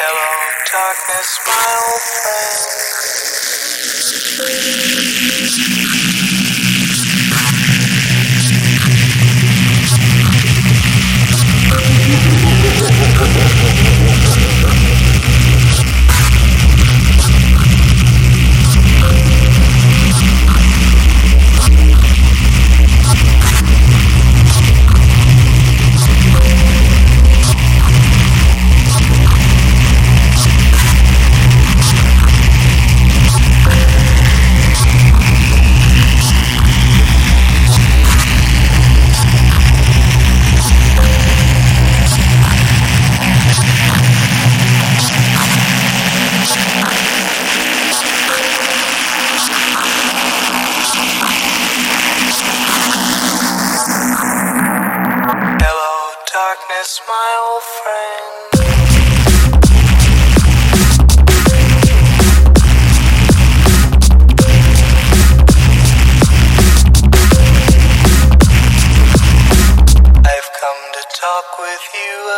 Hello, darkness, my old friend.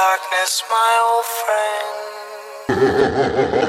darkness, my old friend.